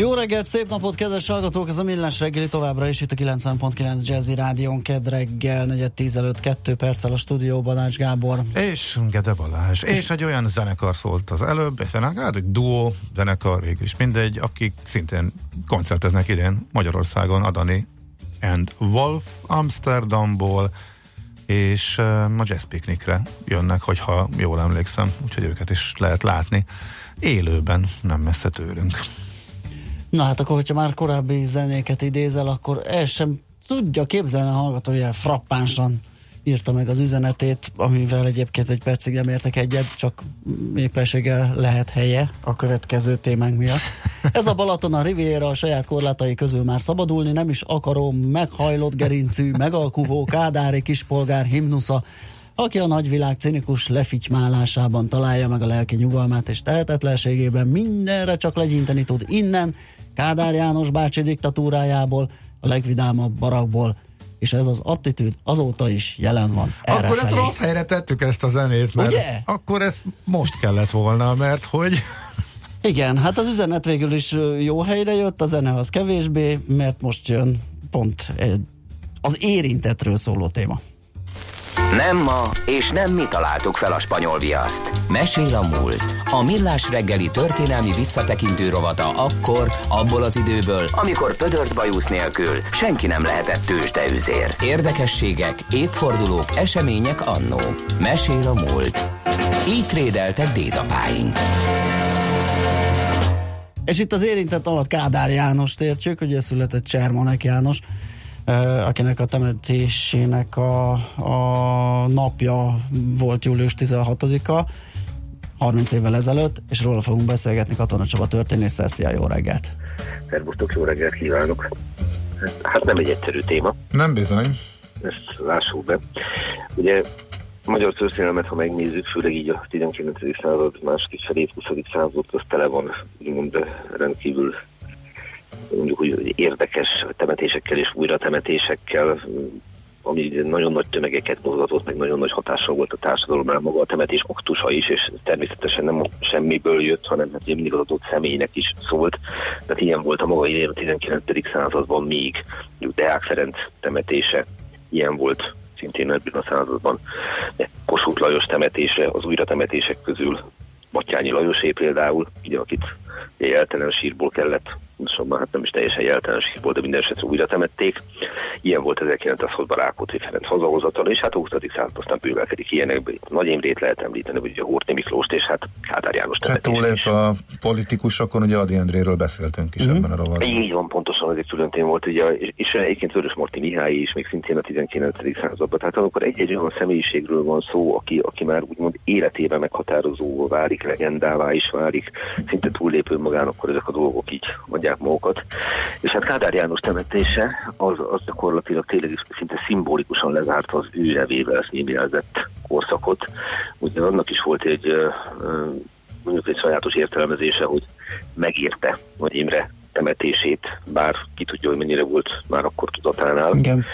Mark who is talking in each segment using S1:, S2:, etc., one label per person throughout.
S1: Jó reggelt, szép napot, kedves hallgatók! Ez a Millás reggeli továbbra is itt a 90.9 Jazzy Rádion, ked reggel, 4 előtt 2 perccel a stúdióban Ács Gábor.
S2: És Gede Balázs. És, és egy olyan zenekar szólt az előbb, egy duó zenekar, végül is mindegy, akik szintén koncerteznek idén Magyarországon, Adani and Wolf Amsterdamból, és uh, a Jazz Picnicre jönnek, hogyha jól emlékszem, úgyhogy őket is lehet látni élőben, nem messze tőlünk.
S1: Na hát akkor, hogyha már korábbi zenéket idézel, akkor el sem tudja képzelni a hallgató, hogy frappánsan írta meg az üzenetét, amivel egyébként egy percig nem értek egyet, csak éppenséggel lehet helye a következő témánk miatt. Ez a Balaton a Riviera a saját korlátai közül már szabadulni, nem is akarom meghajlott gerincű, megalkuvó, kádári kispolgár himnusza, aki a nagyvilág cinikus lefitymálásában találja meg a lelki nyugalmát és tehetetlenségében mindenre csak legyinteni tud innen, Kádár János bácsi diktatúrájából, a legvidámabb barakból, és ez az attitűd azóta is jelen van.
S2: Erre akkor ezt rossz helyre tettük ezt a zenét, mert Ugye? akkor ez most kellett volna, mert hogy...
S1: Igen, hát az üzenet végül is jó helyre jött, a zene az kevésbé, mert most jön pont az érintetről szóló téma.
S3: Nem ma, és nem mi találtuk fel a spanyol viaszt. Mesél a múlt. A millás reggeli történelmi visszatekintő rovata akkor, abból az időből, amikor pödört bajusz nélkül senki nem lehetett tőzsdeüzér. Érdekességek, évfordulók, események annó. Mesél a múlt. Így trédeltek dédapáink.
S1: És itt az érintett alatt Kádár János értjük, ugye született Csermanek János, akinek a temetésének a, a napja volt július 16-a, 30 évvel ezelőtt, és róla fogunk beszélgetni Katona Csaba történésszel. Szia, jó reggelt!
S4: Szervusztok, jó reggelt kívánok! Hát nem egy egyszerű téma.
S2: Nem bizony.
S4: Ezt lássuk be. Ugye magyar történelmet, ha megnézzük, főleg így a 19. század második felé, 20. század, az tele van, úgymond rendkívül mondjuk úgy érdekes temetésekkel és újra temetésekkel, ami nagyon nagy tömegeket mozgatott, meg nagyon nagy hatással volt a társadalomra, maga a temetés aktusa is, és természetesen nem semmiből jött, hanem hát mindig az adott személynek is szólt. Tehát ilyen volt a maga idén a 19. században még Deák Ferenc temetése, ilyen volt szintén ebben a században. Kossuth Lajos temetése az újra temetések közül Batyányi Lajosé például, ugye, akit jeltelen sírból kellett pontosabban hát nem is teljesen jelentős volt, de minden esetre újra temették. Ilyen volt 1906-ban Rákóczi Ferenc hazahozatal, és hát a 20. század aztán bővelkedik ilyenekből. Nagy Imrét lehet említeni, vagy a Horthy Miklóst, és hát Kádár János
S2: Tehát túlép a politikusokon, ugye Adi Endréről beszéltünk is mm-hmm. ebben a rovatban.
S4: Így van, pontosan, ez egy külön téma volt, ugye, és, és egyébként Vörös Marti Mihály is, még szintén a 19. században. Tehát amikor egy-egy olyan személyiségről van szó, aki, aki már úgymond életében meghatározó válik, legendává is válik, szinte túllépő magán, akkor ezek a dolgok így mondják magukat. És hát Kádár János temetése az, az gyakorlatilag tényleg szinte szimbolikusan lezárta az ő nevével fémjelzett korszakot. Ugye annak is volt egy mondjuk egy sajátos értelmezése, hogy megérte Nagy Imre temetését, bár ki tudja, hogy mennyire volt már akkor tudatánál. Igen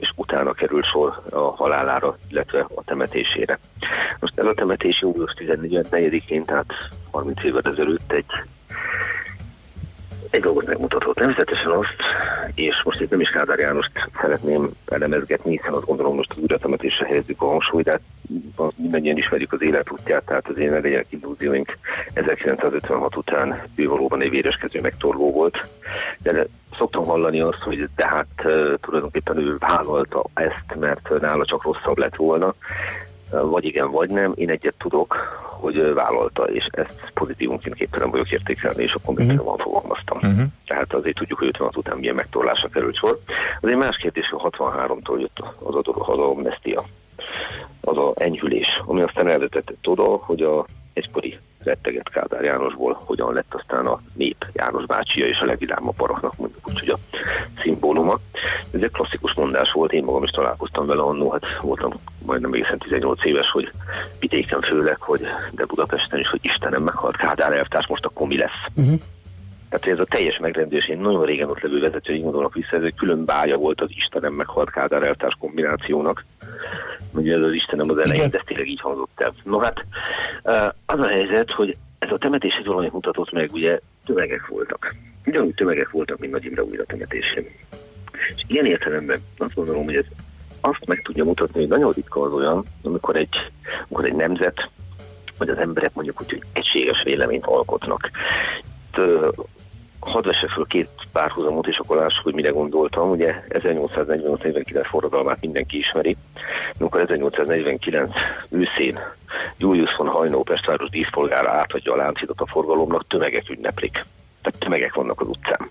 S4: és utána került sor a halálára, illetve a temetésére. Most ez a temetés július 14-én, tehát 30 évvel ezelőtt egy egy dolgot megmutatott, nevezetesen azt, és most itt nem is Kádár Jánost szeretném elemezgetni, hiszen azt gondolom most az újratemetésre helyezzük a hangsúlyt, de hát mindannyian ismerjük az életútját, tehát az én legyenek illúzióink 1956 után ő valóban egy véreskező megtorló volt, de szoktam hallani azt, hogy de hát tulajdonképpen ő vállalta ezt, mert nála csak rosszabb lett volna, vagy igen, vagy nem. Én egyet tudok, hogy vállalta, és ezt pozitívunként képtelen vagyok értékelni, és akkor még uh-huh. fogalmaztam. Uh-huh. Tehát azért tudjuk, hogy 56 után milyen megtorlásra került sor. Az egy más kérdés, hogy 63-tól jött az a, az a amnestia, az a enyhülés, ami aztán elvezetett oda, hogy a egykori retteget Kádár Jánosból, hogyan lett aztán a nép János bácsia és a legvidámabb paraknak mondjuk úgy, hogy a szimbóluma. Ez egy klasszikus mondás volt, én magam is találkoztam vele annó, hát voltam majdnem egészen 18 éves, hogy vidéken főleg, hogy de Budapesten is, hogy Istenem meghalt Kádár elvtárs, most akkor mi lesz? Uh-huh. Tehát ez a teljes megrendés, én nagyon régen ott levő vezetői gondolnak vissza, ez egy külön bája volt az Istenem meghalt Kádár eltárs kombinációnak. Ugye ez az Istenem az elején, de tényleg így hangzott el. No hát, az a helyzet, hogy ez a temetés egy valamit mutatott meg, ugye tömegek voltak. Ugyanúgy tömegek voltak, mint Nagy Imre újra temetésén. És ilyen értelemben azt gondolom, hogy ez azt meg tudja mutatni, hogy nagyon ritka az olyan, amikor egy, amikor egy nemzet, vagy az emberek mondjuk úgy, hogy egységes véleményt alkotnak hadd vesse föl két párhuzamot, és akkor lássuk, hogy mire gondoltam. Ugye 1848-49 forradalmát mindenki ismeri. Amikor 1849 őszén Julius von Hajnó Pestváros díszpolgára átadja a láncidat a forgalomnak, tömegek ünneplik. Tehát tömegek vannak az utcán.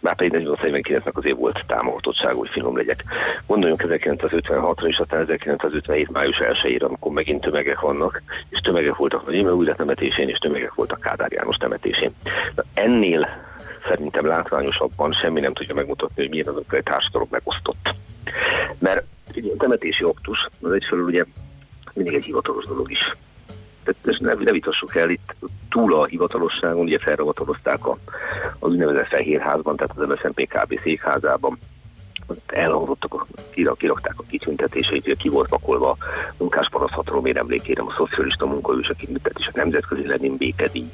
S4: Már pedig 4849-nek azért volt támogatottság, hogy finom legyek. Gondoljunk 1956-ra és aztán 1957. május 1-ére, amikor megint tömegek vannak, és tömegek voltak Nagy Imre újra temetésén, és tömegek voltak Kádár János temetésén. Na, ennél szerintem látványosabban semmi nem tudja megmutatni, hogy milyen az, amikor egy társadalom megosztott. Mert egy ilyen temetési oktus, az egyfelől ugye mindig egy hivatalos dolog is. Tehát ne, ne vitassuk el, itt túl a hivatalosságon, ugye felravatolozták a, az úgynevezett Fehérházban, tehát az MSZNP KB székházában elhangzottak, kirakták a kitüntetéseit, ki volt pakolva a munkáspanasz hatalom emlékére a szocialista munkaősök a nemzetközi Lenin békedíj.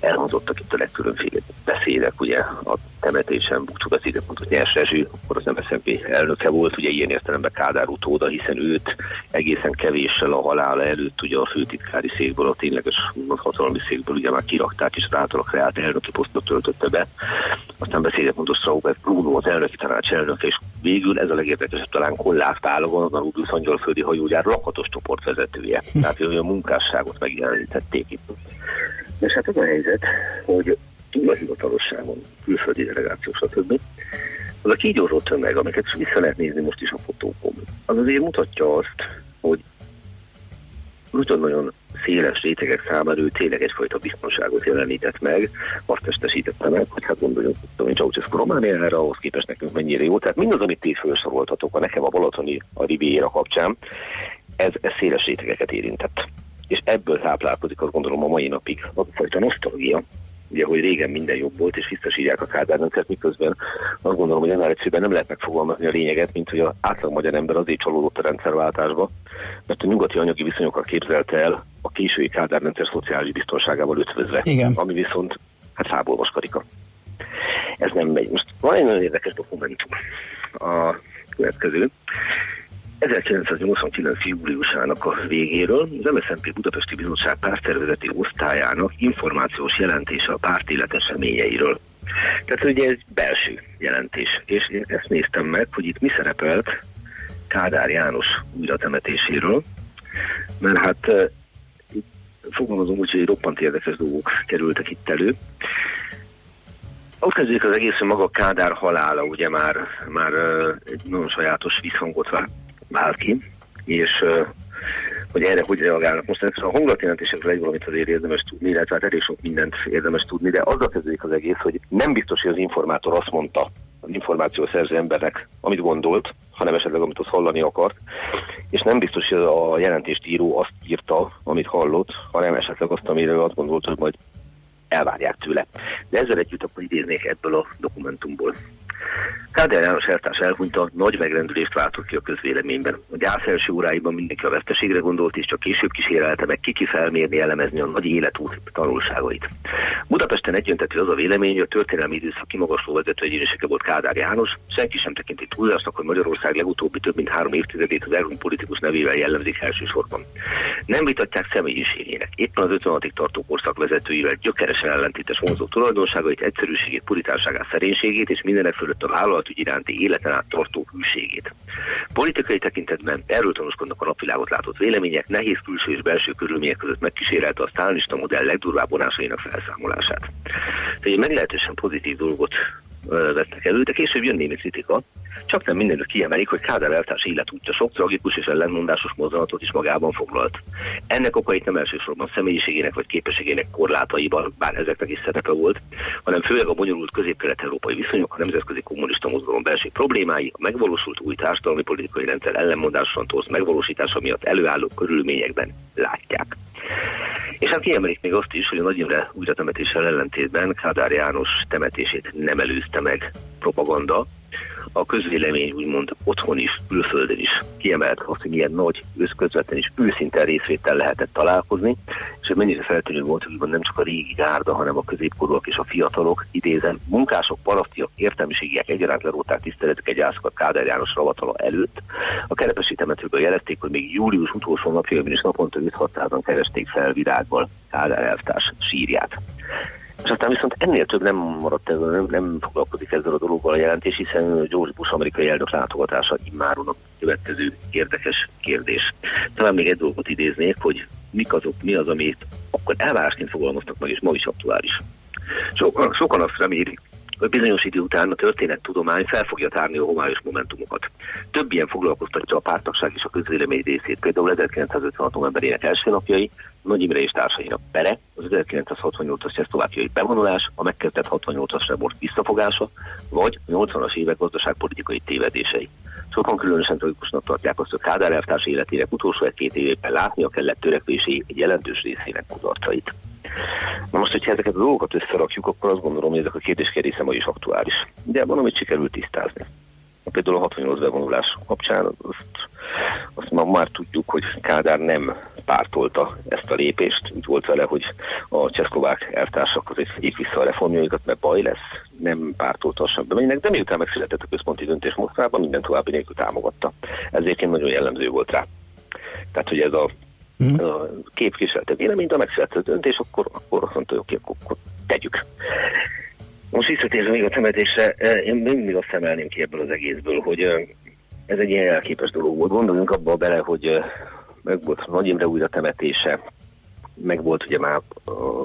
S4: Elhangzottak itt a legkülönféle beszédek, ugye a temetésen búcsú beszédet mondott Nyers Rezső, akkor az MSZNP elnöke volt, ugye ilyen értelemben Kádár utóda, hiszen őt egészen kevéssel a halála előtt ugye a főtitkári székből, a tényleges hatalmi székből ugye már kirakták, és az által kreált elnöki posztot töltötte be. Aztán beszédet mondott Straubert Bruno, az elnöki tanács elnöke, és végül ez a legérdekesebb talán Kollász Pálogon, a Rubius Angyalföldi hajógyár lakatos csoportvezetője. Tehát ő a munkásságot megjelenítették itt. És hát az a helyzet, hogy túl a hivatalosságon, külföldi delegáció, stb. Az a kígyózó tömeg, amiket vissza lehet nézni most is a fotókon, az azért mutatja azt, hogy nagyon széles rétegek számára ő tényleg egyfajta biztonságot jelenített meg, azt testesítette meg, hogy hát gondoljunk, én Ceausescu Romániára, ahhoz képest nekünk mennyire jó. Tehát mindaz, amit ti felsoroltatok a nekem a Balatoni, a Riviera kapcsán, ez, ez széles rétegeket érintett. És ebből táplálkozik azt gondolom a mai napig az fajta nosztalgia, ugye, hogy régen minden jobb volt, és visszasírják a Kádár rendszert, miközben azt gondolom, hogy ennél egyszerűen nem lehet megfogalmazni a lényeget, mint hogy az átlag magyar ember azért csalódott a rendszerváltásba, mert a nyugati anyagi viszonyokat képzelte el a késői Kádár rendszer szociális biztonságával ötvözve, Igen. ami viszont hát fából vaskarika. Ez nem megy. Most van egy nagyon érdekes dokumentum a következő. 1989. júliusának a végéről az MSZNP Budapesti Bizottság párttervezeti osztályának információs jelentése a párt élet eseményeiről. Tehát ugye ez belső jelentés, és én ezt néztem meg, hogy itt mi szerepelt Kádár János újratemetéséről, mert hát fogalmazom úgy, hogy roppant érdekes dolgok kerültek itt elő. Ott kezdődik az egész, hogy maga Kádár halála ugye már, már egy nagyon sajátos visszhangot vált ki, és hogy erre hogy reagálnak. Most a hangulatjelentésekről egy valamit azért érdemes tudni, illetve hát elég sok mindent érdemes tudni, de azzal kezdődik az egész, hogy nem biztos, hogy az informátor azt mondta információszerző embernek, amit gondolt, hanem esetleg amit az hallani akart, és nem biztos, hogy a jelentést író azt írta, amit hallott, hanem esetleg azt, amire azt gondolt, hogy majd elvárják tőle. De ezzel együtt akkor idéznék ebből a dokumentumból. Kádár János eltárs elhunyta, nagy megrendülést váltott ki a közvéleményben. A gyász első óráiban mindenki a veszteségre gondolt, és csak később kísérelte meg kiki felmérni, elemezni a nagy életút tanulságait. Budapesten egyöntetű az a vélemény, hogy a történelmi időszak kimagasló vezető egyénisége volt Kádár János, senki sem tekinti túlzásnak, hogy Magyarország legutóbbi több mint három évtizedét az elhunyt politikus nevével jellemzik elsősorban. Nem vitatják személyiségének, éppen az 56 tartó korszak vezetőivel gyökeresen ellentétes vonzó tulajdonságait, egyszerűségét, puritánságát, szerénységét és mindenek fölött a vállalatügy iránti életen át tartó hűségét. Politikai tekintetben erről tanúskodnak a napvilágot látott vélemények, nehéz külső és belső körülmények között megkísérelte a sztálinista modell legdurvább vonásainak felszámolását. Tehát egy meglehetősen pozitív dolgot vettek elő, de később jön némi kritika, csak nem mindenütt kiemelik, hogy Kádár eltárs életútja sok tragikus és ellenmondásos mozdulatot is magában foglalt. Ennek okait nem elsősorban személyiségének vagy képességének korlátaiban, bár ezeknek is szerepe volt, hanem főleg a bonyolult közép-kelet-európai viszonyok, a nemzetközi kommunista mozgalom belső problémái, a megvalósult új társadalmi politikai rendszer ellenmondásosan torz megvalósítása miatt előálló körülményekben látják. És hát kiemelik még azt is, hogy a Nagy Imre újratemetéssel ellentétben Kádár János temetését nem előzte meg propaganda, a közvélemény úgymond otthon is, külföldön is kiemelt azt, hogy milyen nagy, közvetlen és őszinte részvétel lehetett találkozni, és hogy mennyire feltűnő volt, hogy nem csak a régi gárda, hanem a középkorúak és a fiatalok, idézen, munkások, parasztiak, értelmiségiek egyaránt leróták tiszteletek egy ászokat Kádár János ravatala előtt. A kerepesi temetőből jelezték, hogy még július utolsó napjaiban is naponta 5-600-an keresték fel virágból Kádár elvtárs sírját. És aztán viszont ennél több nem maradt ez, nem, nem foglalkozik ezzel a dologgal a jelentés, hiszen George Bush amerikai elnök látogatása immáron a következő érdekes kérdés. Talán még egy dolgot idéznék, hogy mik azok, mi az, amit akkor elvárásként fogalmaztak meg, és ma is aktuális. Sokan, sokan azt remélik, hogy bizonyos idő után a történettudomány fel fogja tárni a homályos momentumokat. Több ilyen foglalkoztatja a pártagság és a közvélemény részét, például 1956. novemberének első napjai, nagy Imre és társainak pere, az 1968-as csehszlovákiai bevonulás, a megkezdett 68-as rebort visszafogása, vagy a 80-as évek gazdaságpolitikai tévedései. Sokan különösen tragikusnak tartják azt, hogy Kádár elvtárs életének utolsó egy-két évében látnia kellett törekvési egy jelentős részének kudarcait. Na most, hogyha ezeket a dolgokat összerakjuk, akkor azt gondolom, hogy ezek a kérdéskerésze ma is aktuális. De van, amit sikerült tisztázni. Például a 68 bevonulás kapcsán azt, azt ma már tudjuk, hogy Kádár nem pártolta ezt a lépést. Úgy volt vele, hogy a csehszlovák elvtársak azért így vissza a reformjaikat, mert baj lesz. Nem pártolta sem bemennek, de miután megszületett a központi döntés Moszkvában, minden további nélkül támogatta. Ezért nagyon jellemző volt rá. Tehát, hogy ez a mm. a képviselte véleményt, a megszületett döntés, akkor, akkor azt mondta, hogy oké, akkor, akkor tegyük. Most visszatérve még a temetésre, én mindig azt emelném ki ebből az egészből, hogy ez egy ilyen elképes dolog volt. Gondoljunk abba bele, hogy meg volt Nagy Imre újra temetése, meg volt ugye már,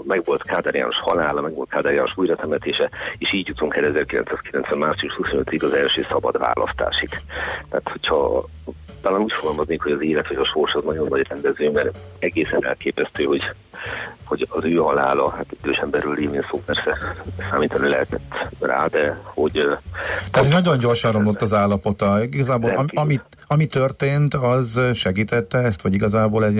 S4: meg volt Kádár János halála, meg volt Kádár János újratemetése, és így jutunk el 1990. március 25-ig az első szabad választásig. Tehát, hogyha talán úgy fogalmaznék, hogy az élet vagy a sors az nagyon nagy rendező, mert egészen elképesztő, hogy, hogy az ő halála, hát idős emberről lévén szó persze számítani lehetett rá, de hogy...
S2: Tehát hogy nagyon gyorsan romlott az állapota. Igazából am, ami, ami történt, az segítette ezt, vagy igazából egy,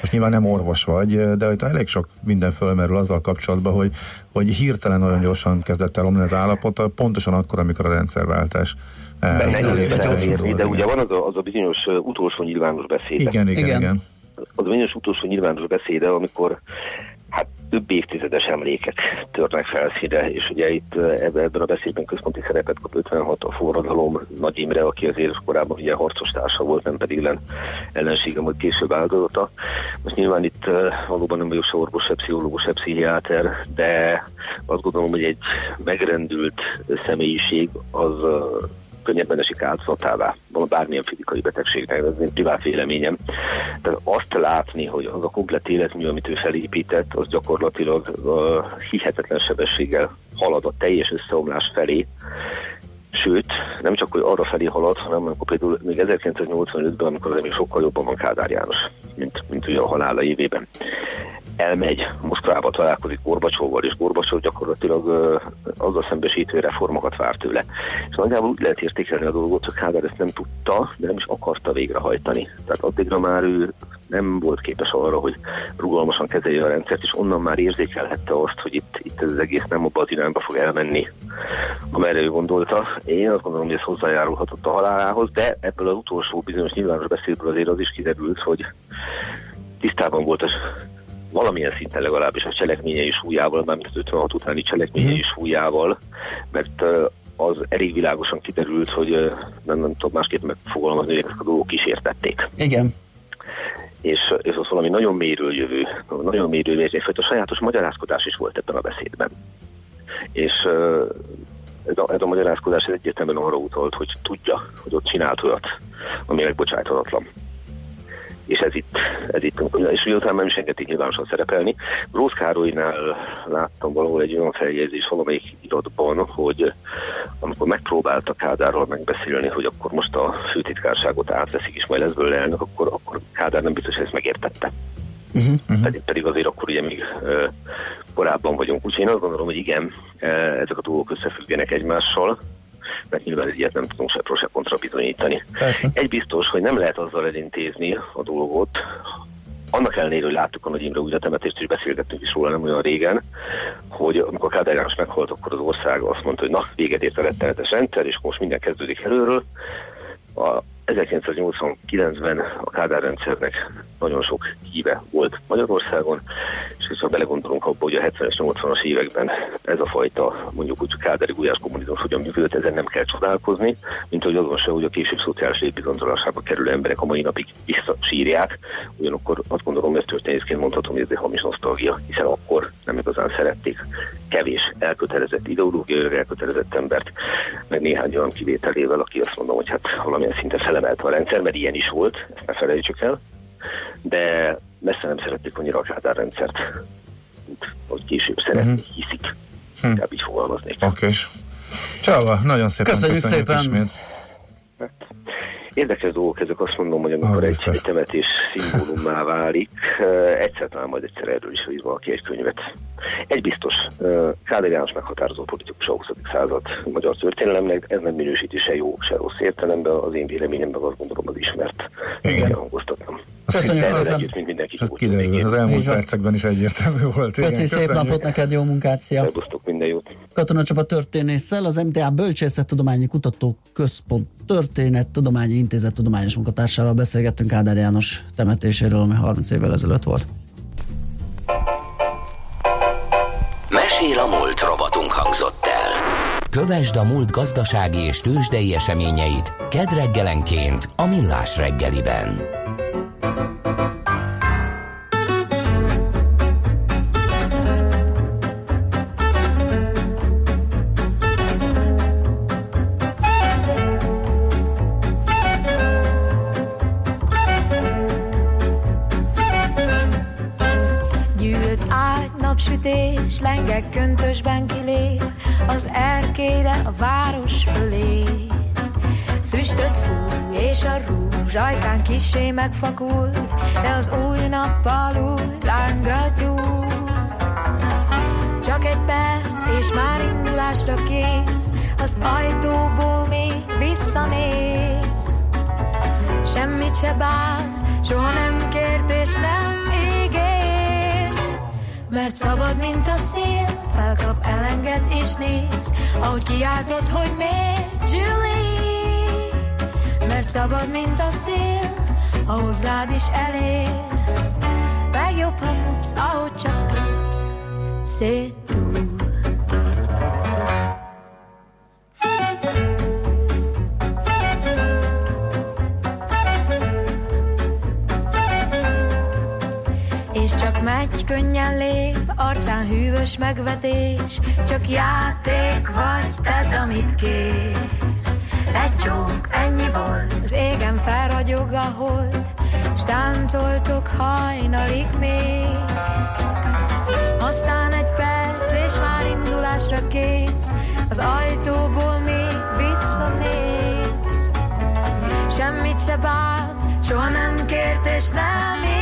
S2: most nyilván nem orvos vagy, de hogy elég sok minden fölmerül azzal kapcsolatban, hogy, hogy hirtelen nagyon gyorsan kezdett el az állapota, pontosan akkor, amikor a rendszerváltás
S4: Beérni, de ugye van az a, az a bizonyos utolsó nyilvános beszéd.
S2: Igen, igen, igen. igen.
S4: Az bizonyos utolsó nyilvános beszéde, amikor hát több évtizedes emlékek törnek felszínre, és ugye itt ebben a beszédben központi szerepet kap 56 a forradalom Nagy Imre, aki azért korábban ugye harcos társa volt, nem pedig ellen, ellensége, majd később áldozata. Most nyilván itt valóban nem vagyok se orvos, se pszichológus, se pszichiáter, de azt gondolom, hogy egy megrendült személyiség az könnyebben esik áldozatává, bármilyen fizikai betegségnek, ez én privát véleményem. De azt látni, hogy az a komplet életmű, amit ő felépített, az gyakorlatilag uh, hihetetlen sebességgel halad a teljes összeomlás felé, Sőt, nem csak, hogy arra felé halad, hanem amikor például még 1985-ben, amikor az még sokkal jobban van Kádár János, mint, mint ugye a halála évében elmegy Moszkvába, találkozik Gorbacsóval, és Gorbacsó gyakorlatilag uh, azzal szembesítő reformokat vár tőle. És nagyjából úgy lehet értékelni a dolgot, hogy Kádár ezt nem tudta, de nem is akarta végrehajtani. Tehát addigra már ő nem volt képes arra, hogy rugalmasan kezelje a rendszert, és onnan már érzékelhette azt, hogy itt, itt ez az egész nem abba az irányba fog elmenni, amerre ő gondolta. Én azt gondolom, hogy ez hozzájárulhatott a halálához, de ebből az utolsó bizonyos nyilvános beszédből azért az is kiderült, hogy tisztában volt az valamilyen szinten legalábbis a cselekményei súlyával, mármint az 56 utáni cselekményei mhm. súlyával, mert az elég világosan kiderült, hogy nem, nem tudom másképp megfogalmazni, hogy ezek a dolgok kísértették.
S1: Igen.
S4: És, és az valami nagyon mélyről jövő, nagyon mélyről jövő, egyfajta sajátos magyarázkodás is volt ebben a beszédben. És ez a, ez a magyarázkodás egyértelműen arra utalt, hogy tudja, hogy ott csinált olyat, ami megbocsájthatatlan és ez itt, ez itt, és miután nem is engedték nyilvánosan szerepelni. Grósz Károlynál láttam valahol egy olyan feljegyzés valamelyik iratban, hogy amikor megpróbáltak Kádárral megbeszélni, hogy akkor most a főtitkárságot átveszik, és majd lesz belőle elnök, akkor, akkor Kádár nem biztos, hogy ezt megértette. Uh-huh, uh-huh. Pedig, pedig azért akkor ugye még uh, korábban vagyunk. Úgyhogy én azt gondolom, hogy igen, uh, ezek a dolgok összefüggenek egymással, mert nyilván egy ilyet nem tudunk se pro se kontra bizonyítani. Persze. Egy biztos, hogy nem lehet azzal elintézni a dolgot, annak ellenére, hogy láttuk a Nagy Imre újratemetést, és beszélgettünk is róla nem olyan régen, hogy amikor Kádár János meghalt, akkor az ország azt mondta, hogy na, véget ért a rettenetes rendszer, és most minden kezdődik előről. A 1989-ben a Kádár rendszernek nagyon sok híve volt Magyarországon, és ha belegondolunk abba, hogy a 70-es, 80-as években ez a fajta, mondjuk úgy Kádári gulyás kommunizmus hogyan működött, ezen nem kell csodálkozni, mint hogy azon se, hogy a később szociális létbizonytalanságba kerülő emberek a mai napig visszasírják. Ugyanakkor azt gondolom, hogy történészként mondhatom, hogy ez egy hamis nosztalgia, hiszen akkor nem igazán szerették kevés elkötelezett ideológiai elkötelezett embert, meg néhány olyan kivételével, aki azt mondom, hogy hát valamilyen szinte felemelte a rendszer, mert ilyen is volt, ezt ne felejtsük el, de messze nem szerették annyira a Kádár rendszert, hogy később szeretni uh-huh. hiszik. Hm. Inkább így fogalmaznék.
S2: Oké. Okay. Csaba, nagyon szépen
S1: köszönjük, köszönjük szépen. Ismét.
S4: Hát, Érdekes dolgok ezek, azt mondom, hogy amikor egy, egy temetés szimbólummá válik, egyszer talán majd egyszer erről is ír valaki egy könyvet. Egy biztos, Kádár János meghatározó politikus a 20. század magyar történelemnek, ez nem minősíti se jó, se rossz értelemben, az én véleményemben azt gondolom az ismert. Igen. Hangoztatnám.
S1: Köszönjük szépen.
S4: Együtt, mindenki.
S2: Kiderül, az elmúlt percekben is egyértelmű volt.
S1: Köszönjük szép napot neked, jó munkát, szia!
S4: Szerbusztok, minden jót!
S1: Katona Csaba történésszel, az MTA Bölcsészettudományi Kutató Központ Történet Tudományi Intézet tudományos munkatársával beszélgettünk Ádár János temetéséről, ami 30 évvel ezelőtt volt.
S3: Mesél a múlt robotunk hangzott el. Kövesd a múlt gazdasági és tőzsdei eseményeit kedd reggelenként a Millás reggeliben.
S5: Napsütés, lengek köntösben kilép, az erkére a város fölé. Ajkán kisé megfakul, de az új nappal új lángra gyúl. Csak egy perc, és már indulásra kész, az ajtóból még visszanéz. Semmit se bán, soha nem kért és nem mert szabad, mint a szél, felkap, elenged és néz, ahogy kiáltod, hogy miért, Julie. Mert szabad, mint a szél, a hozzád is elér. Legjobb, ha futsz, ahogy csak tudsz, szét Megy, könnyen lép, arcán hűvös megvetés, csak játék vagy, tedd, amit kér. Egy csók, ennyi volt, az égen felragyog a hold, s táncoltok hajnalig még. Aztán egy perc, és már indulásra kész, az ajtóból még visszanéz. Semmit se bán, soha nem kért, és nem ígér.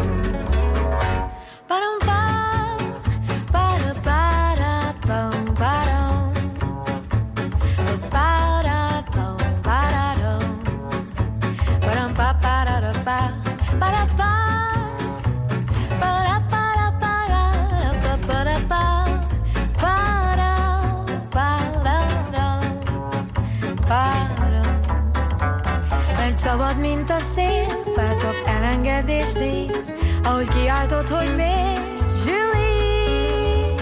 S5: a szél, felkap elengedés néz, ahogy kiáltod, hogy miért, Julie,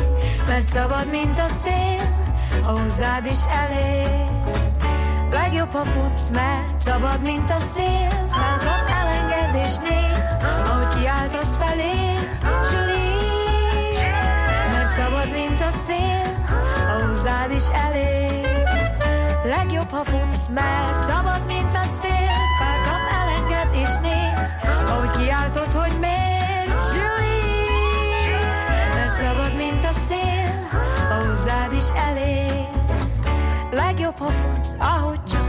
S5: mert szabad, mint a szél, a hozzád is elér. Legjobb, ha futsz, mert szabad, mint a szél Felkap, elenged és néz Ahogy kiáltasz felé Julie? Mert szabad, mint a szél A hozzád is elég Legjobb, ha futsz, mert szabad, mint a szél elenged és néz Ahogy kiáltod, hogy miért Julie? Mert szabad, mint a szél A hozzád is elég. Legjobb, ha futsz, ahogy csak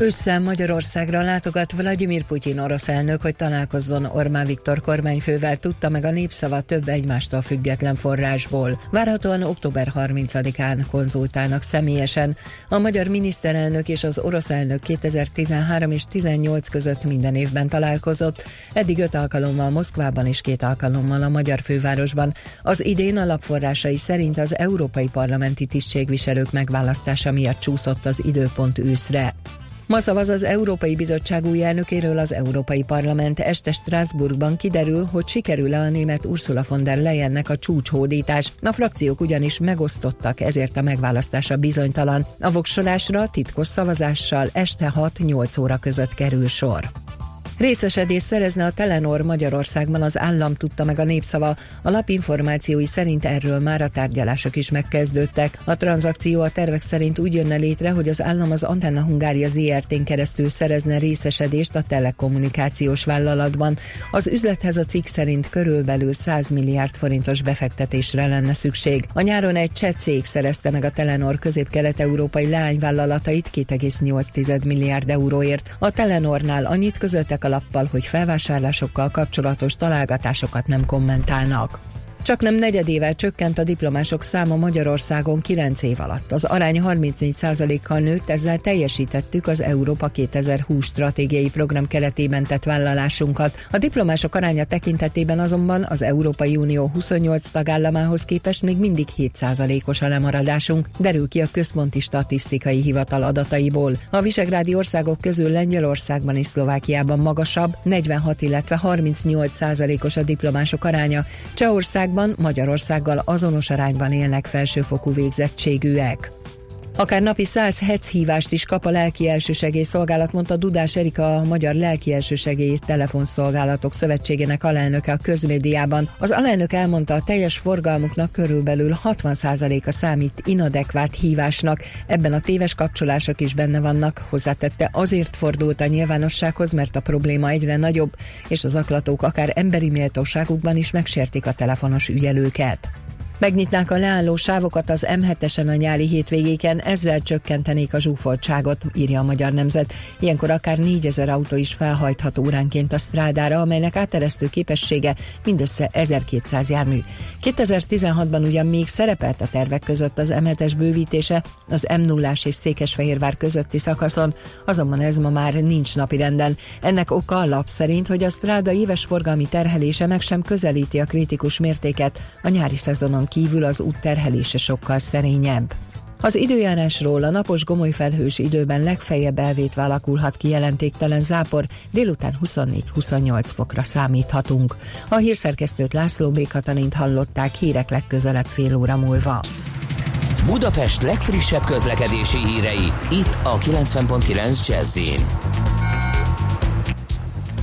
S6: Ősszel Magyarországra látogat Vladimir Putyin orosz elnök, hogy találkozzon Orbán Viktor kormányfővel, tudta meg a népszava több egymástól független forrásból. Várhatóan október 30-án konzultálnak személyesen. A magyar miniszterelnök és az orosz elnök 2013 és 18 között minden évben találkozott, eddig öt alkalommal Moszkvában és két alkalommal a magyar fővárosban. Az idén alapforrásai szerint az európai parlamenti tisztségviselők megválasztása miatt csúszott az időpont őszre. Ma szavaz az Európai Bizottság új elnökéről az Európai Parlament. Este Strasbourgban kiderül, hogy sikerül-e a német Ursula von der Leyennek a csúcshódítás. A frakciók ugyanis megosztottak, ezért a megválasztása bizonytalan. A voksolásra titkos szavazással este 6-8 óra között kerül sor. Részesedés szerezne a Telenor Magyarországban az állam tudta meg a népszava. A lap információi szerint erről már a tárgyalások is megkezdődtek. A tranzakció a tervek szerint úgy jönne létre, hogy az állam az Antenna Hungária ZRT-n keresztül szerezne részesedést a telekommunikációs vállalatban. Az üzlethez a cikk szerint körülbelül 100 milliárd forintos befektetésre lenne szükség. A nyáron egy cseh cég szerezte meg a Telenor közép-kelet-európai leányvállalatait 2,8 milliárd euróért. A Telenornál annyit közöltek alappal, hogy felvásárlásokkal kapcsolatos találgatásokat nem kommentálnak. Csak nem negyedével csökkent a diplomások száma Magyarországon 9 év alatt. Az arány 34%-kal nőtt, ezzel teljesítettük az Európa 2020 stratégiai program keretében tett vállalásunkat. A diplomások aránya tekintetében azonban az Európai Unió 28 tagállamához képest még mindig 7%-os a lemaradásunk, derül ki a Központi Statisztikai Hivatal adataiból. A visegrádi országok közül Lengyelországban és Szlovákiában magasabb, 46, illetve 38%-os a diplomások aránya. Csehországban Magyarországban Magyarországgal azonos arányban élnek felsőfokú végzettségűek. Akár napi 100 HEC hívást is kap a lelki elsősegély szolgálat, mondta Dudás Erika, a Magyar Lelki Elsősegély Telefonszolgálatok Szövetségének alelnöke a közmédiában. Az alelnök elmondta, a teljes forgalmuknak körülbelül 60%-a számít inadekvát hívásnak. Ebben a téves kapcsolások is benne vannak, hozzátette azért fordult a nyilvánossághoz, mert a probléma egyre nagyobb, és az aklatók akár emberi méltóságukban is megsértik a telefonos ügyelőket. Megnyitnák a leálló sávokat az M7-esen a nyári hétvégéken, ezzel csökkentenék a zsúfoltságot, írja a Magyar Nemzet. Ilyenkor akár 4000 autó is felhajthat óránként a strádára, amelynek áteresztő képessége mindössze 1200 jármű. 2016-ban ugyan még szerepelt a tervek között az M7-es bővítése az m 0 és Székesfehérvár közötti szakaszon, azonban ez ma már nincs napirenden. Ennek oka a lap szerint, hogy a stráda éves forgalmi terhelése meg sem közelíti a kritikus mértéket a nyári szezonon kívül az út terhelése sokkal szerényebb. Az időjárásról a napos gomoly felhős időben legfeljebb elvétve alakulhat ki jelentéktelen zápor, délután 24-28 fokra számíthatunk. A hírszerkesztőt László B. Hallották hírek legközelebb fél óra múlva.
S3: Budapest legfrissebb közlekedési hírei, itt a 90.9 jazz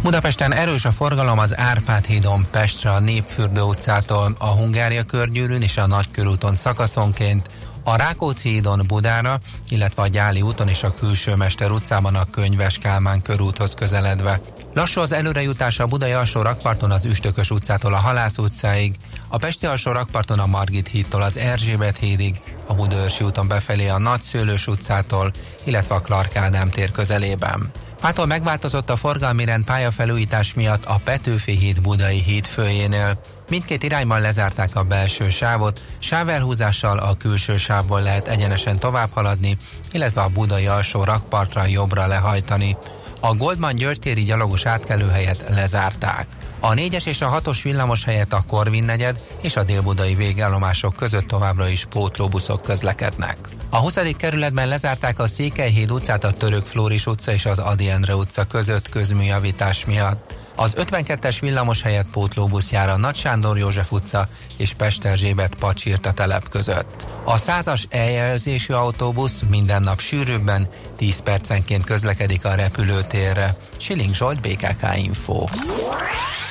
S7: Budapesten erős a forgalom az Árpád hídon Pestre a Népfürdő utcától a Hungária körgyűrűn és a Nagykörúton szakaszonként, a Rákóczi hídon Budára, illetve a Gyáli úton és a Külső Mester utcában a Könyves Kálmán körúthoz közeledve. Lassú az előrejutás a Budai alsó rakparton az Üstökös utcától a Halász utcáig, a Pesti alsó rakparton a Margit hídtól az Erzsébet hídig, a Budaörsi úton befelé a Nagyszőlős utcától, illetve a Clark Ádám tér közelében. Mától megváltozott a forgalmi rend pályafelújítás miatt a Petőfi híd Budai híd főjénél. Mindkét irányban lezárták a belső sávot, sávelhúzással a külső sávból lehet egyenesen tovább haladni, illetve a budai alsó rakpartra jobbra lehajtani. A Goldman györgytéri gyalogos átkelőhelyet lezárták. A 4-es és a 6-os villamos helyett a Korvin negyed és a délbudai végállomások között továbbra is pótlóbuszok közlekednek. A 20. kerületben lezárták a Székelyhíd utcát a Török Flóris utca és az Adi Endre utca között közműjavítás miatt. Az 52-es villamos helyett pótlóbusz jár a Nagy Sándor József utca és Pesterzsébet Pacsirta telep között. A 100-as eljelzésű autóbusz minden nap sűrűbben 10 percenként közlekedik a repülőtérre. Siling Zsolt, BKK Info.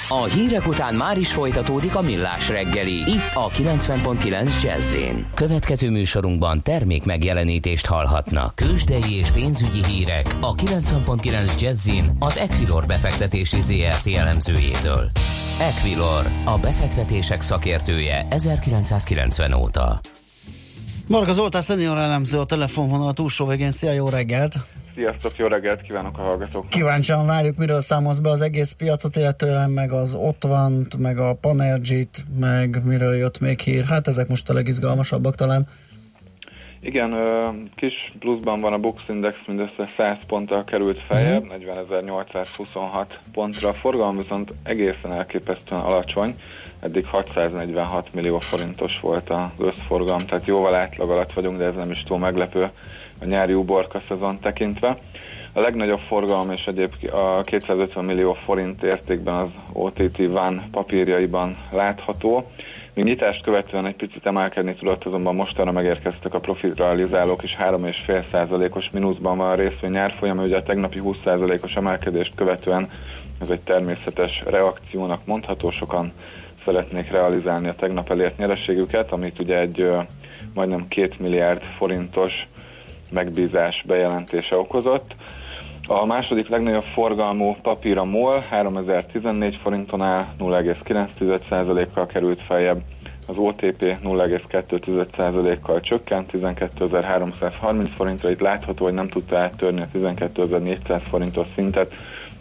S3: A hírek után már is folytatódik a millás reggeli, itt a 90.9 jazz Következő műsorunkban termék megjelenítést hallhatnak. Kősdei és pénzügyi hírek a 90.9 jazz az Equilor befektetési ZRT elemzőjétől. Equilor, a befektetések szakértője 1990 óta.
S1: Marga Zoltán szenior elemző a telefonvonal túlsó végén. Szia, jó reggelt!
S8: Sziasztok, jó reggelt kívánok a hallgatók!
S1: Kíváncsian várjuk, miről számolsz be az egész piacot, illetően meg az Otvant, meg a Panergit, meg miről jött még hír. Hát ezek most a legizgalmasabbak talán.
S8: Igen, kis pluszban van a Bux Index, mindössze 100 ponttal került feljebb, uh-huh. Mhm. 40.826 pontra. A forgalom viszont egészen elképesztően alacsony, eddig 646 millió forintos volt az összforgalom, tehát jóval átlag alatt vagyunk, de ez nem is túl meglepő a nyári uborka szezon tekintve. A legnagyobb forgalom és egyébként a 250 millió forint értékben az OTT Van papírjaiban látható. Míg nyitást követően egy picit emelkedni tudott, azonban mostanra megérkeztek a profit realizálók, és 3,5%-os mínuszban van a részvény árfolyam, ugye a tegnapi 20%-os emelkedést követően ez egy természetes reakciónak mondható, sokan szeretnék realizálni a tegnap elért nyereségüket, amit ugye egy majdnem 2 milliárd forintos megbízás bejelentése okozott. A második legnagyobb forgalmú papír a MOL 3014 forinton áll, 0,9%-kal került feljebb, az OTP 0,2%-kal csökkent, 12.330 forintra, itt látható, hogy nem tudta áttörni a 12.400 forintos szintet,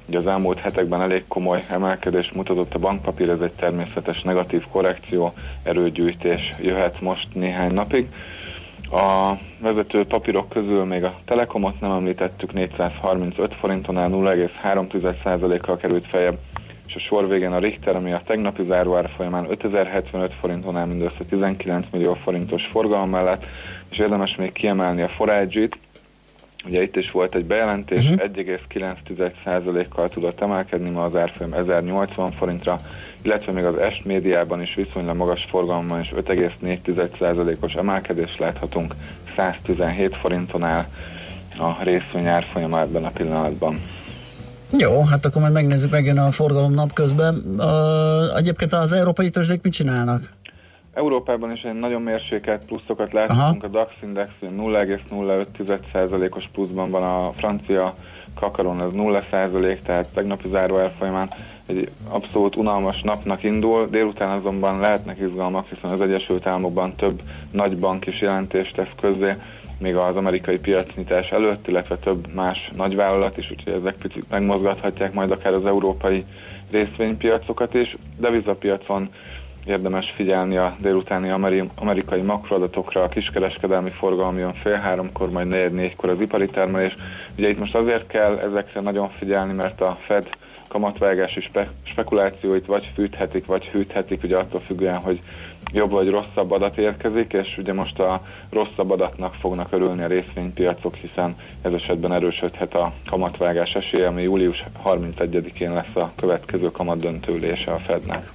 S8: Ugye az elmúlt hetekben elég komoly emelkedés mutatott a bankpapír, ez egy természetes negatív korrekció, erőgyűjtés jöhet most néhány napig. A vezető papírok közül még a Telekomot nem említettük, 435 forintonál 0,3%-kal került feljebb, és a sor végén a Richter, ami a tegnapi záróár folyamán 5075 forintonál mindössze 19 millió forintos forgalom mellett, és érdemes még kiemelni a Forage-it, Ugye itt is volt egy bejelentés, uh-huh. Mhm. 1,9%-kal tudott emelkedni ma az árfolyam 1080 forintra, illetve még az est médiában is viszonylag magas forgalommal is 5,4%-os emelkedést láthatunk, 117 forinton áll a részvény árfolyama ebben a pillanatban.
S1: Jó, hát akkor majd megnézzük megjön a forgalom napközben. Uh, egyébként az európai tőzsdék mit csinálnak?
S8: Európában is egy nagyon mérsékelt pluszokat láthatunk, a DAX index 0,05%-os pluszban van, a francia kakaron az 0%, tehát tegnapi záró elfolyamán egy abszolút unalmas napnak indul, délután azonban lehetnek izgalmak, hiszen az Egyesült Államokban több nagy bank is jelentést tesz közzé, még az amerikai piacnyitás előtt, illetve több más nagyvállalat is, úgyhogy ezek picit megmozgathatják majd akár az európai részvénypiacokat is. Devizapiacon érdemes figyelni a délutáni amerikai makroadatokra, a kiskereskedelmi forgalom jön fél háromkor, majd negyed négykor az ipari termelés. Ugye itt most azért kell ezekre nagyon figyelni, mert a Fed kamatvágási spe, spekulációit vagy fűthetik, vagy hűthetik, ugye attól függően, hogy jobb vagy rosszabb adat érkezik, és ugye most a rosszabb adatnak fognak örülni a részvénypiacok, hiszen ez esetben erősödhet a kamatvágás esélye, ami július 31-én lesz a következő kamatdöntőlése a Fednek.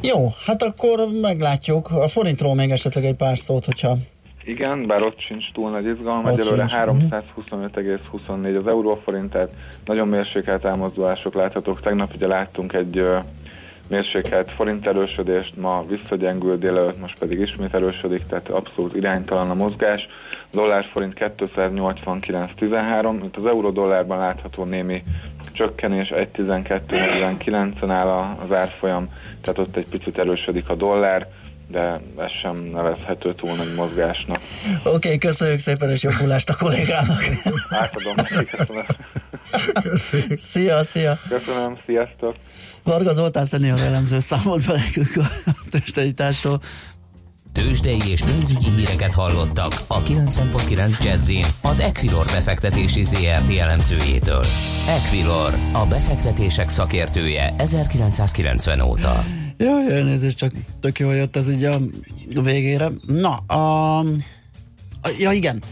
S1: Jó, hát akkor meglátjuk. A forintról még esetleg egy pár szót, hogyha
S8: igen, bár ott sincs túl nagy izgalom, egyelőre 325,24 az euróforint, tehát nagyon mérsékelt elmozdulások láthatók. Tegnap ugye láttunk egy mérsékelt forint erősödést, ma visszagyengült délelőtt, most pedig ismét erősödik, tehát abszolút iránytalan a mozgás. A dollár forint 289,13, mint az euró dollárban látható némi csökkenés, 1,12,49-en áll az árfolyam, tehát ott egy picit erősödik a dollár de ez sem nevezhető túl nagy mozgásnak.
S1: Oké, okay, köszönjük szépen, és jobbulást a kollégának.
S8: Átadom neki, köszönöm.
S1: Köszönjük. Szia, szia.
S8: Köszönöm, sziasztok.
S1: Varga Zoltán Szenni a elemző számolt be nekünk a testegyítástól.
S3: Tőzsdei és pénzügyi híreket hallottak a 90.9 jazz az Equilor befektetési ZRT elemzőjétől. Equilor, a befektetések szakértője 1990 óta.
S1: Jaj, elnézést, csak tök jól jött ez így a végére. Na, a... Ja igen,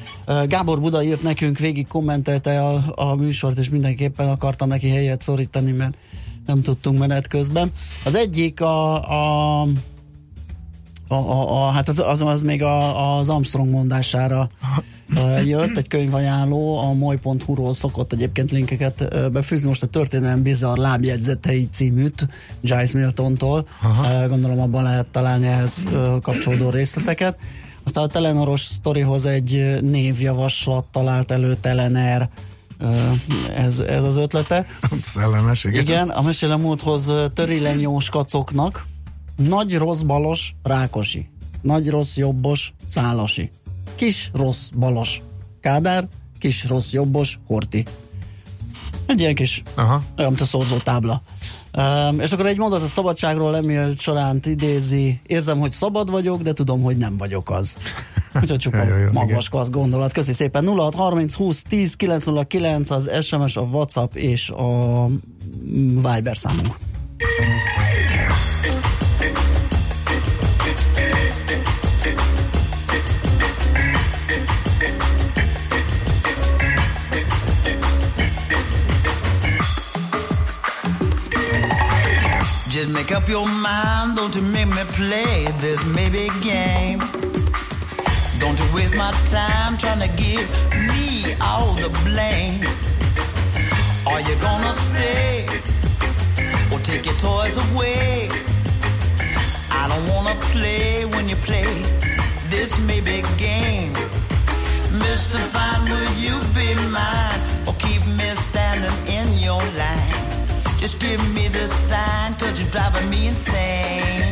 S1: Gábor Buda írt nekünk, végig kommentelte a, a műsort, és mindenképpen akartam neki helyet szorítani, mert nem tudtunk menet közben. Az egyik a, a a, a, a, hát az, az, az még a, az Armstrong mondására jött, egy könyvajánló, a moly.hu-ról szokott egyébként linkeket befűzni, most a Történelem Bizarr lábjegyzetei címűt Giles Miltontól, Aha. gondolom abban lehet találni ehhez kapcsolódó részleteket. Aztán a Telenoros sztorihoz egy névjavaslat talált elő Telener, ez, ez az ötlete.
S2: Szellemes, igen.
S1: Igen, a mesélem múlthoz törilenyós kacoknak, nagy rossz balos Rákosi, nagy rossz jobbos Szálasi, kis rossz balos Kádár, kis rossz jobbos Horti. Egy ilyen kis, Aha. olyan, mint a szorzó tábla. Um, és akkor egy mondat a szabadságról Emil Csaránt idézi, érzem, hogy szabad vagyok, de tudom, hogy nem vagyok az. Úgyhogy csupa magas klassz gondolat. Köszi szépen. 0630 20 10 909 az SMS, a WhatsApp és a Viber számunk. Make up your mind, don't you make me play this maybe game. Don't you waste my time trying to give me all the blame. Are you gonna stay or take your toys away? I don't wanna play when you play this maybe game. Mr. Fine, will you be mine or keep me standing in your line? Just give me the sign, cause you're driving me insane.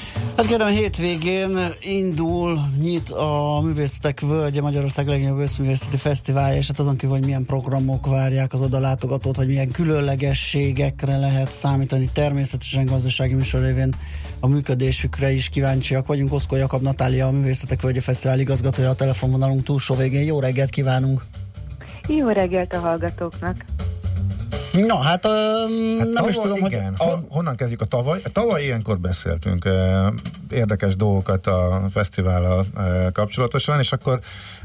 S1: Hát kérem, hétvégén indul, nyit a Művészetek Völgye, Magyarország legnagyobb összművészeti fesztiválja, és hát azon kívül, hogy milyen programok várják az odalátogatót, vagy milyen különlegességekre lehet számítani. Természetesen gazdasági műsor révén a működésükre is kíváncsiak vagyunk. Oszkó Jakab Natália, a Művészetek Völgye Fesztivál igazgatója a telefonvonalunk túlsó végén. Jó reggelt kívánunk!
S9: Jó reggelt a hallgatóknak!
S1: Na, hát, um, hát nem is tudom,
S2: igen. hogy... A... Honnan kezdjük a tavaly? Tavaly ilyenkor beszéltünk uh, érdekes dolgokat a fesztivállal uh, kapcsolatosan, és akkor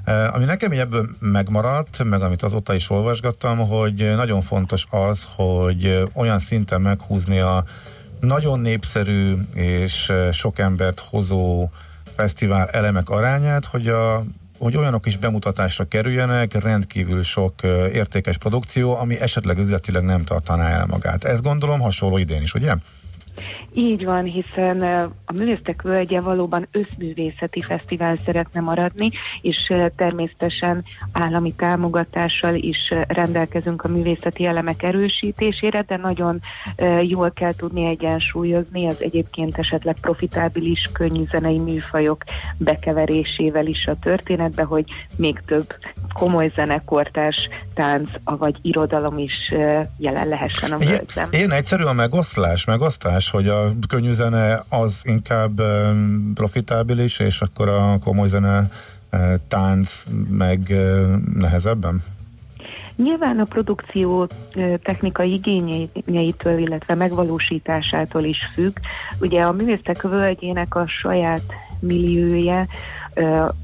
S2: uh, ami nekem ebből megmaradt, meg amit azóta is olvasgattam, hogy nagyon fontos az, hogy olyan szinten meghúzni a nagyon népszerű és sok embert hozó fesztivál elemek arányát, hogy a hogy olyanok is bemutatásra kerüljenek, rendkívül sok értékes produkció, ami esetleg üzletileg nem tartaná el magát. Ez gondolom hasonló idén is, ugye?
S9: Így van, hiszen a Művésztek Völgye valóban összművészeti fesztivál szeretne maradni, és természetesen állami támogatással is rendelkezünk a művészeti elemek erősítésére, de nagyon jól kell tudni egyensúlyozni az egyébként esetleg profitábilis könnyűzenei műfajok bekeverésével is a történetbe, hogy még több komoly zenekortás, tánc, vagy irodalom is jelen lehessen a völgyben.
S2: Én egyszerű a megoszlás, megosztás, hogy a könnyű zene az inkább profitábilis, és akkor a komoly zene tánc meg nehezebben?
S9: Nyilván a produkció technikai igényeitől, illetve megvalósításától is függ. Ugye a művésztek völgyének a saját milliója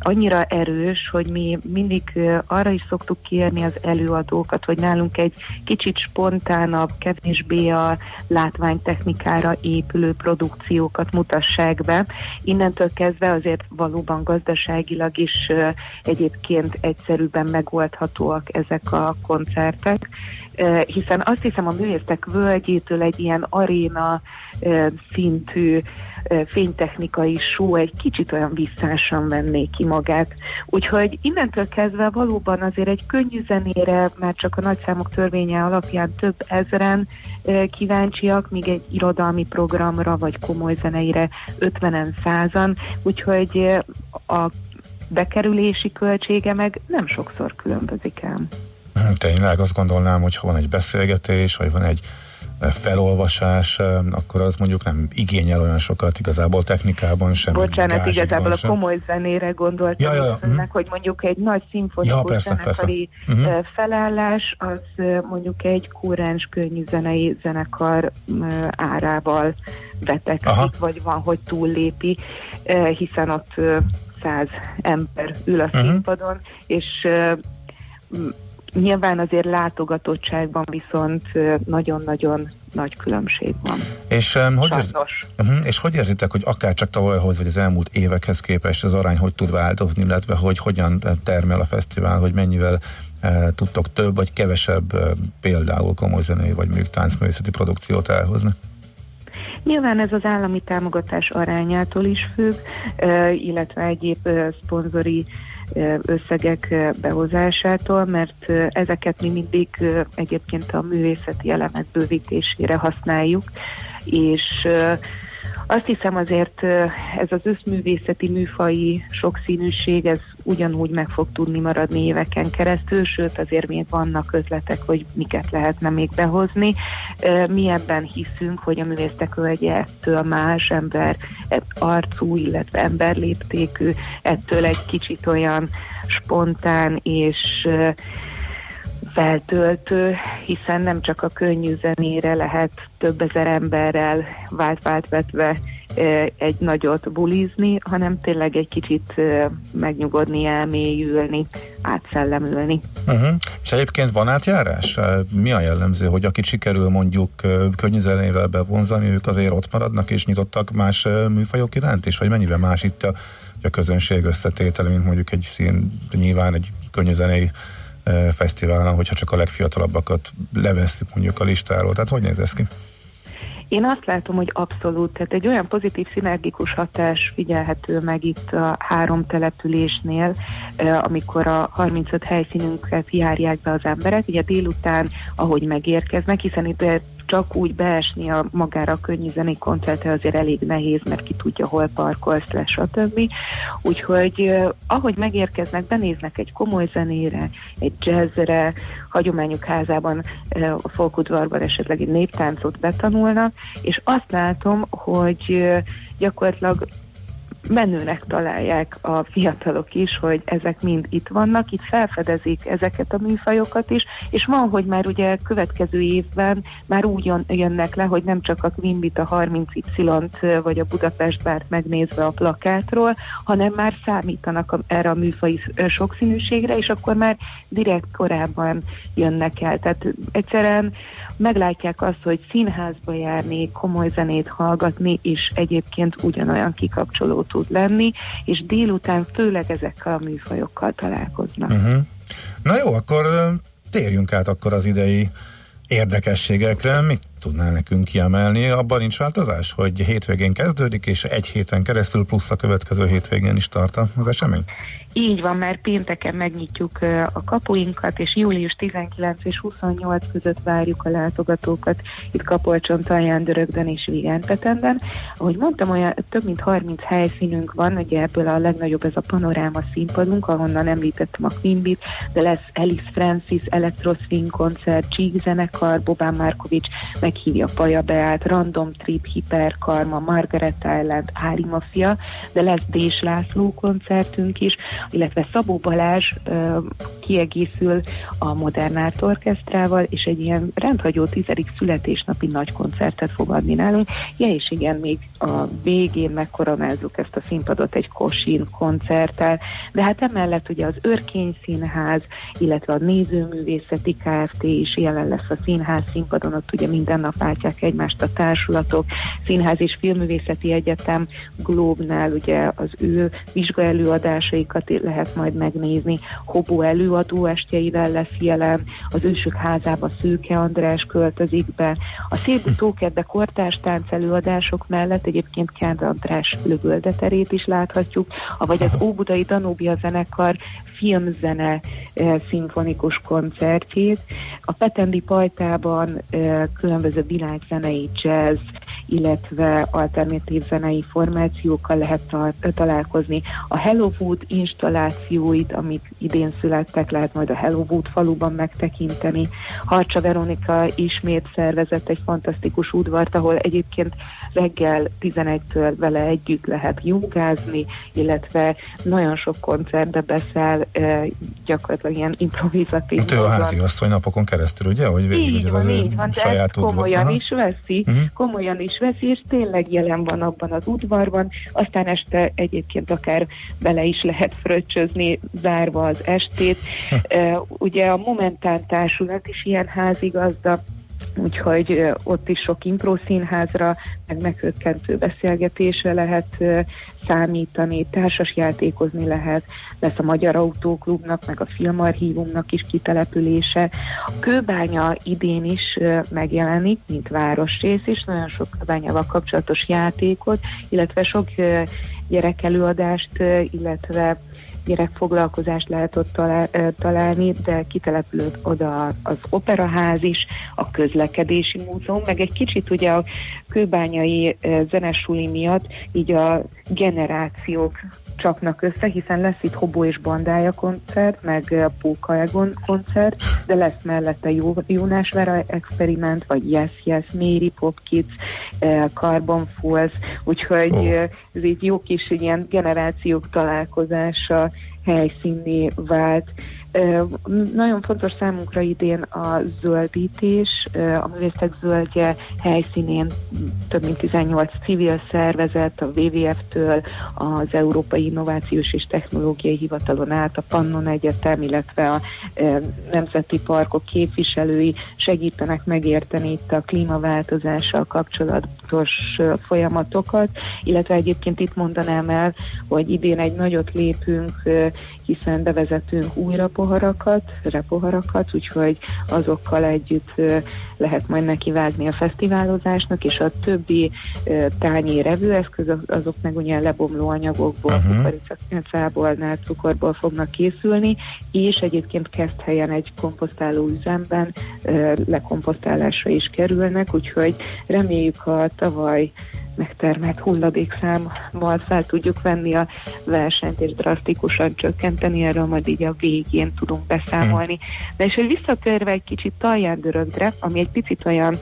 S9: annyira erős, hogy mi mindig arra is szoktuk kérni az előadókat, hogy nálunk egy kicsit spontánabb, kevésbé a látványtechnikára épülő produkciókat mutassák be. Innentől kezdve azért valóban gazdaságilag is egyébként egyszerűbben megoldhatóak ezek a koncertek, hiszen azt hiszem a művésztek völgyétől egy ilyen aréna szintű fénytechnikai show egy kicsit olyan visszásan venné ki magát. Úgyhogy innentől kezdve valóban azért egy könnyű zenére, már csak a nagyszámok törvénye alapján több ezeren kíváncsiak, míg egy irodalmi programra vagy komoly zeneire 50-en százan, úgyhogy a bekerülési költsége meg nem sokszor különbözik el.
S2: Tényleg azt gondolnám, hogy ha van egy beszélgetés, vagy van egy felolvasás, akkor az mondjuk nem igényel olyan sokat igazából technikában sem.
S9: Bocsánat, igazából sem. a komoly zenére gondoltam, ja, ja, ja. Önnek, hogy mondjuk egy nagy szimfonikus ja, zenekari. Uh-huh. felállás, az mondjuk egy kúráns könnyű zenei zenekar árával betegszik, vagy van, hogy túllépi, hiszen ott száz ember ül a uh-huh. színpadon, és Nyilván azért látogatottságban viszont nagyon-nagyon nagy különbség van.
S2: És, um, hogy, érz, uh-huh, és hogy érzitek, hogy akár csak tavalyhoz, vagy az elmúlt évekhez képest az arány hogy tud változni, illetve hogy hogyan termel a fesztivál, hogy mennyivel uh, tudtok több vagy kevesebb uh, például komoly zenei vagy mondjuk táncművészeti produkciót elhozni?
S9: Nyilván ez az állami támogatás arányától is függ, illetve egyéb szponzori összegek behozásától, mert ezeket mi mindig egyébként a művészeti elemek bővítésére használjuk, és Azt hiszem azért ez az összművészeti műfai sokszínűség, ez ugyanúgy meg fog tudni maradni éveken keresztül, sőt azért még vannak ötletek, hogy miket lehetne még behozni. Mi ebben hiszünk, hogy a művésztek völgye ettől más ember arcú, illetve emberléptékű, ettől egy kicsit olyan spontán és feltöltő, hiszen nem csak a könnyű zenére lehet több ezer emberrel vált-vált vetve egy nagyot bulizni, hanem tényleg egy kicsit megnyugodni, elmélyülni, átszellemülni.
S2: Uh-huh. És egyébként van átjárás? Mi a jellemző, hogy akit sikerül mondjuk könnyű zenével bevonzani, ők azért ott maradnak és nyitottak más műfajok iránt is? Vagy mennyiben más itt a, a közönség összetétele, mint mondjuk egy szín, nyilván egy könnyű zenei fesztiválon, hogyha csak a legfiatalabbakat levesszük mondjuk a listáról. Tehát hogy néz ez ki?
S9: Én azt látom, hogy abszolút, tehát egy olyan pozitív szinergikus hatás figyelhető meg itt a három településnél, amikor a 35 helyszínünket járják be az emberek, ugye délután, ahogy megérkeznek, hiszen itt csak úgy beesni a magára a könnyű zenei koncertre azért elég nehéz, mert ki tudja, hol parkolsz le, stb. Úgyhogy ahogy megérkeznek, benéznek egy komoly zenére, egy jazzre, hagyományuk házában, a folkudvarban esetleg egy néptáncot betanulnak, és azt látom, hogy gyakorlatilag menőnek találják a fiatalok is, hogy ezek mind itt vannak, itt felfedezik ezeket a műfajokat is, és van, hogy már ugye következő évben már úgy jönnek le, hogy nem csak a Quimbit, a 30Y-t vagy a Budapest bárt megnézve a plakátról, hanem már számítanak erre a műfai sokszínűségre, és akkor már direkt korábban jönnek el. Tehát egyszerűen meglátják azt, hogy színházba járni, komoly zenét hallgatni, és egyébként ugyanolyan kikapcsoló tud lenni, és délután főleg ezekkel a műfajokkal találkoznak.
S2: Uh-huh. Na jó, akkor térjünk át akkor az idei érdekességekre. Mit tudnál nekünk kiemelni? Abban nincs változás, hogy hétvégén kezdődik, és egy héten keresztül plusz a következő hétvégén is tart az esemény?
S9: Így van, már pénteken megnyitjuk a kapuinkat, és július 19 és 28 között várjuk a látogatókat itt Kapolcson, Talján, Dörögden és Vigánpetenden. Ahogy mondtam, olyan több mint 30 helyszínünk van, ugye ebből a legnagyobb ez a panoráma színpadunk, ahonnan említettem a Quimbit, de lesz Alice Francis, Electroswing koncert, Csík zenekar, Bobán Markovics meghívja Paja Beát, Random Trip, Hyper Karma, Margaret Island, Ári Mafia, de lesz Dés László koncertünk is, illetve Szabó Balázs uh, kiegészül a Modern Art Orkesztrával, és egy ilyen rendhagyó tizedik születésnapi nagy koncertet fog adni nálunk. Ja, és igen, még a végén megkoronázzuk ezt a színpadot egy Kosin koncerttel, de hát emellett ugye az Örkény Színház, illetve a Nézőművészeti Kft. is jelen lesz a színház színpadon, ott ugye minden nap váltják egymást a társulatok, Színház és Filmművészeti Egyetem Globnál ugye az ő vizsgaelőadásaikat lehet majd megnézni, Hobó előadó estjeivel lesz jelen, az ősök házába Szőke András költözik be, a Szép Tókedde kortárs tánc előadások mellett egyébként Kend András lögöldeterét is láthatjuk, vagy az Óbudai Danóbia zenekar filmzene szimfonikus koncertjét. A Petendi Pajtában eh, különböző világzenei jazz, illetve alternatív zenei formációkkal lehet találkozni. A Hello Wood installációit, amik idén születtek, lehet majd a Hello Wood faluban megtekinteni. Harcsa Veronika ismét szervezett egy fantasztikus udvart, ahol egyébként reggel 11-től vele együtt lehet jogázni, illetve nagyon sok koncertbe beszáll, gyakorlatilag ilyen improvizatív.
S2: Ő a házi asszony napokon keresztül, ugye? Hogy
S9: végül, így van, az így van, de komolyan is veszi, uh-huh. komolyan is veszi, és tényleg jelen van abban az udvarban, aztán este egyébként akár bele is lehet fröccsözni, zárva az estét. ugye a Momentán Társulat is ilyen házigazda, úgyhogy ott is sok impró színházra, meg meghökkentő beszélgetésre lehet számítani, társas játékozni lehet, lesz a Magyar Autóklubnak, meg a Filmarchívumnak is kitelepülése. A Kőbánya idén is megjelenik, mint városrész is, nagyon sok kőbányával kapcsolatos játékot, illetve sok gyerekelőadást, illetve gyerekfoglalkozást lehet ott találni, de kitelepülött oda az operaház is, a közlekedési múzeum, meg egy kicsit ugye a kőbányai zenesuli miatt így a generációk csapnak össze, hiszen lesz itt Hobó és Bandája koncert, meg Póka Egon koncert, de lesz mellette Jónás Vera Experiment, vagy Yes Yes, Mary Pop Kids, Carbon Falls, úgyhogy oh. ez így jó kis ilyen generációk találkozása helyszínné vált. Nagyon fontos számunkra idén a zöldítés, a művészek zöldje helyszínén több mint 18 civil szervezet, a WWF-től, az Európai Innovációs és Technológiai Hivatalon át, a Pannon Egyetem, illetve a Nemzeti Parkok képviselői segítenek megérteni itt a klímaváltozással kapcsolatos folyamatokat, illetve egyébként itt mondanám el, hogy idén egy nagyot lépünk hiszen bevezetünk új rapoharakat, repoharakat, úgyhogy azokkal együtt lehet majd nekivágni a fesztiválozásnak, és a többi tányér evőeszköz, azok meg ugye lebomló anyagokból, uh-huh. kukoricából, cukorból fognak készülni, és egyébként kezd helyen egy komposztáló üzemben lekomposztálásra is kerülnek, úgyhogy reméljük a tavaly megtermelt hulladékszámmal fel tudjuk venni a versenyt, és drasztikusan csökkenteni, erről majd így a végén tudunk beszámolni. De és hogy visszatérve egy kicsit Talján ami egy picit olyan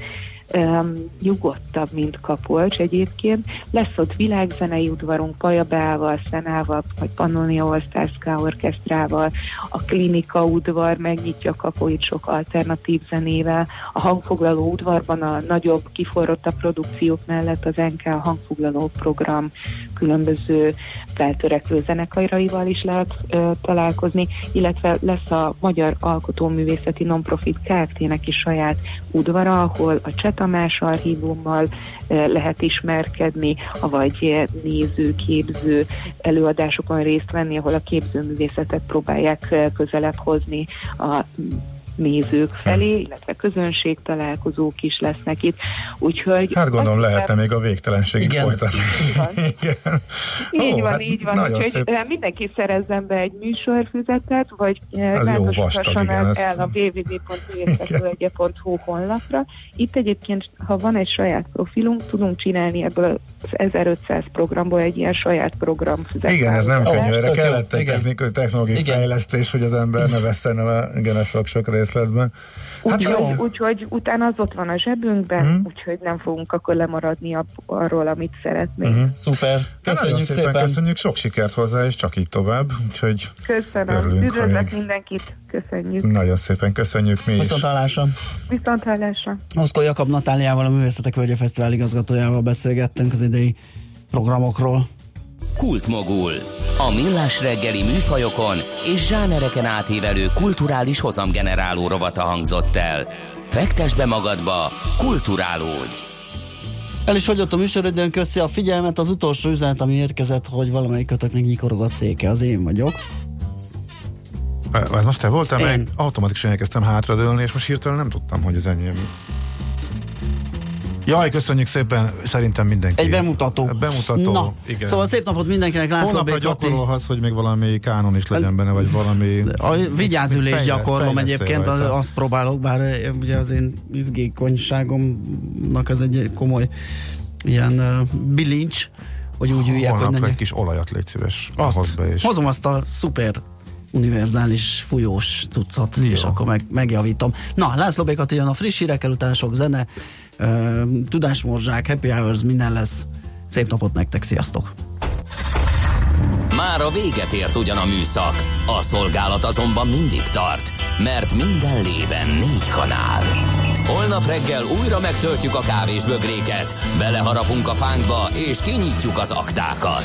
S9: um, nyugodtabb, mint Kapolcs egyébként. Lesz ott világzenei udvarunk Pajabeával, Szenával, vagy Pannonia Stars orkesztrával, a klinika udvar megnyitja Kapolyt sok alternatív zenével, a hangfoglaló udvarban a nagyobb, kiforrottabb produkciók mellett az NK hangfoglaló program különböző feltörekvő zenekaraival is lehet ö, találkozni, illetve lesz a Magyar Alkotóművészeti Nonprofit Kft-nek is saját udvara, ahol a Cseh Tamás archívummal lehet ismerkedni, vagy néző, képző előadásokon részt venni, ahol a képzőművészetet próbálják közelebb hozni a nézők felé, illetve közönség találkozók is lesznek itt. Úgyhogy
S2: hát gondolom lehetne még a végtelenségig igen. folytatni.
S9: Így van, igen. így van. Hát így van. Úgyhogy szép. Eh, mindenki szerezzen be egy műsorfüzetet, vagy látogasson el, el a www.vészetölgye.hu honlapra. Itt egyébként, ha van egy saját profilunk, tudunk csinálni ebből az 1500 programból egy ilyen saját programfüzetet.
S2: Igen, ez nem könnyű, erre kellett egy technikai technológiai fejlesztés, hogy az ember ne vesszen el a genesok sok részt részletben.
S9: Hát úgyhogy úgy, úgy, utána az ott van a zsebünkben, uh-huh. úgyhogy nem fogunk akkor lemaradni a, arról, amit szeretnénk. Uh-huh.
S1: Szuper, köszönjük szépen, szépen.
S2: Köszönjük, sok sikert hozzá, és csak így tovább. Úgyhogy
S9: Köszönöm, üdvözlök mindenkit, köszönjük.
S2: Nagyon szépen köszönjük mi is.
S1: Viszont hallásra.
S9: Viszont hallásra.
S1: Oszkó Jakab Natáliával, a Művészetek Völgye Fesztivál igazgatójával beszélgettünk az idei programokról.
S3: Kultmogul. A millás reggeli műfajokon és zsánereken átívelő kulturális hozamgeneráló rovata hangzott el. Fektes be magadba, kulturálódj!
S1: El is hagyott a műsorodon köszi a figyelmet, az utolsó üzenet, ami érkezett, hogy valamelyik kötöknek nyikorog a széke, az én vagyok.
S2: Ez most te voltál, meg automatikusan elkezdtem hátradőlni, és most hirtelen nem tudtam, hogy ez enyém. Jaj, köszönjük szépen, szerintem mindenki.
S1: Egy bemutató.
S2: Bemutató,
S1: Na, igen. Szóval szép napot mindenkinek, László
S2: Hónapra gyakorolhatsz, hogy még valami kánon is legyen benne, vagy valami...
S1: A vigyázülés fejle, gyakorlom egyébként, az, azt próbálok, bár eh, ugye az én izgékonyságomnak ez egy komoly ilyen uh, bilincs, hogy úgy üljek,
S2: hogy ne... egy kis olajat légy szíves.
S1: Azt, be és... hozom azt a szuper univerzális fújós cuccot, Jó. és akkor meg, megjavítom. Na, László Békat jön a friss hírekkel, utána sok zene, tudásmorzsák, happy hours, minden lesz. Szép napot nektek, sziasztok!
S3: Már a véget ért ugyan a műszak, a szolgálat azonban mindig tart, mert minden lében négy kanál. Holnap reggel újra megtöltjük a kávés bögréket, beleharapunk a fánkba és kinyitjuk az aktákat.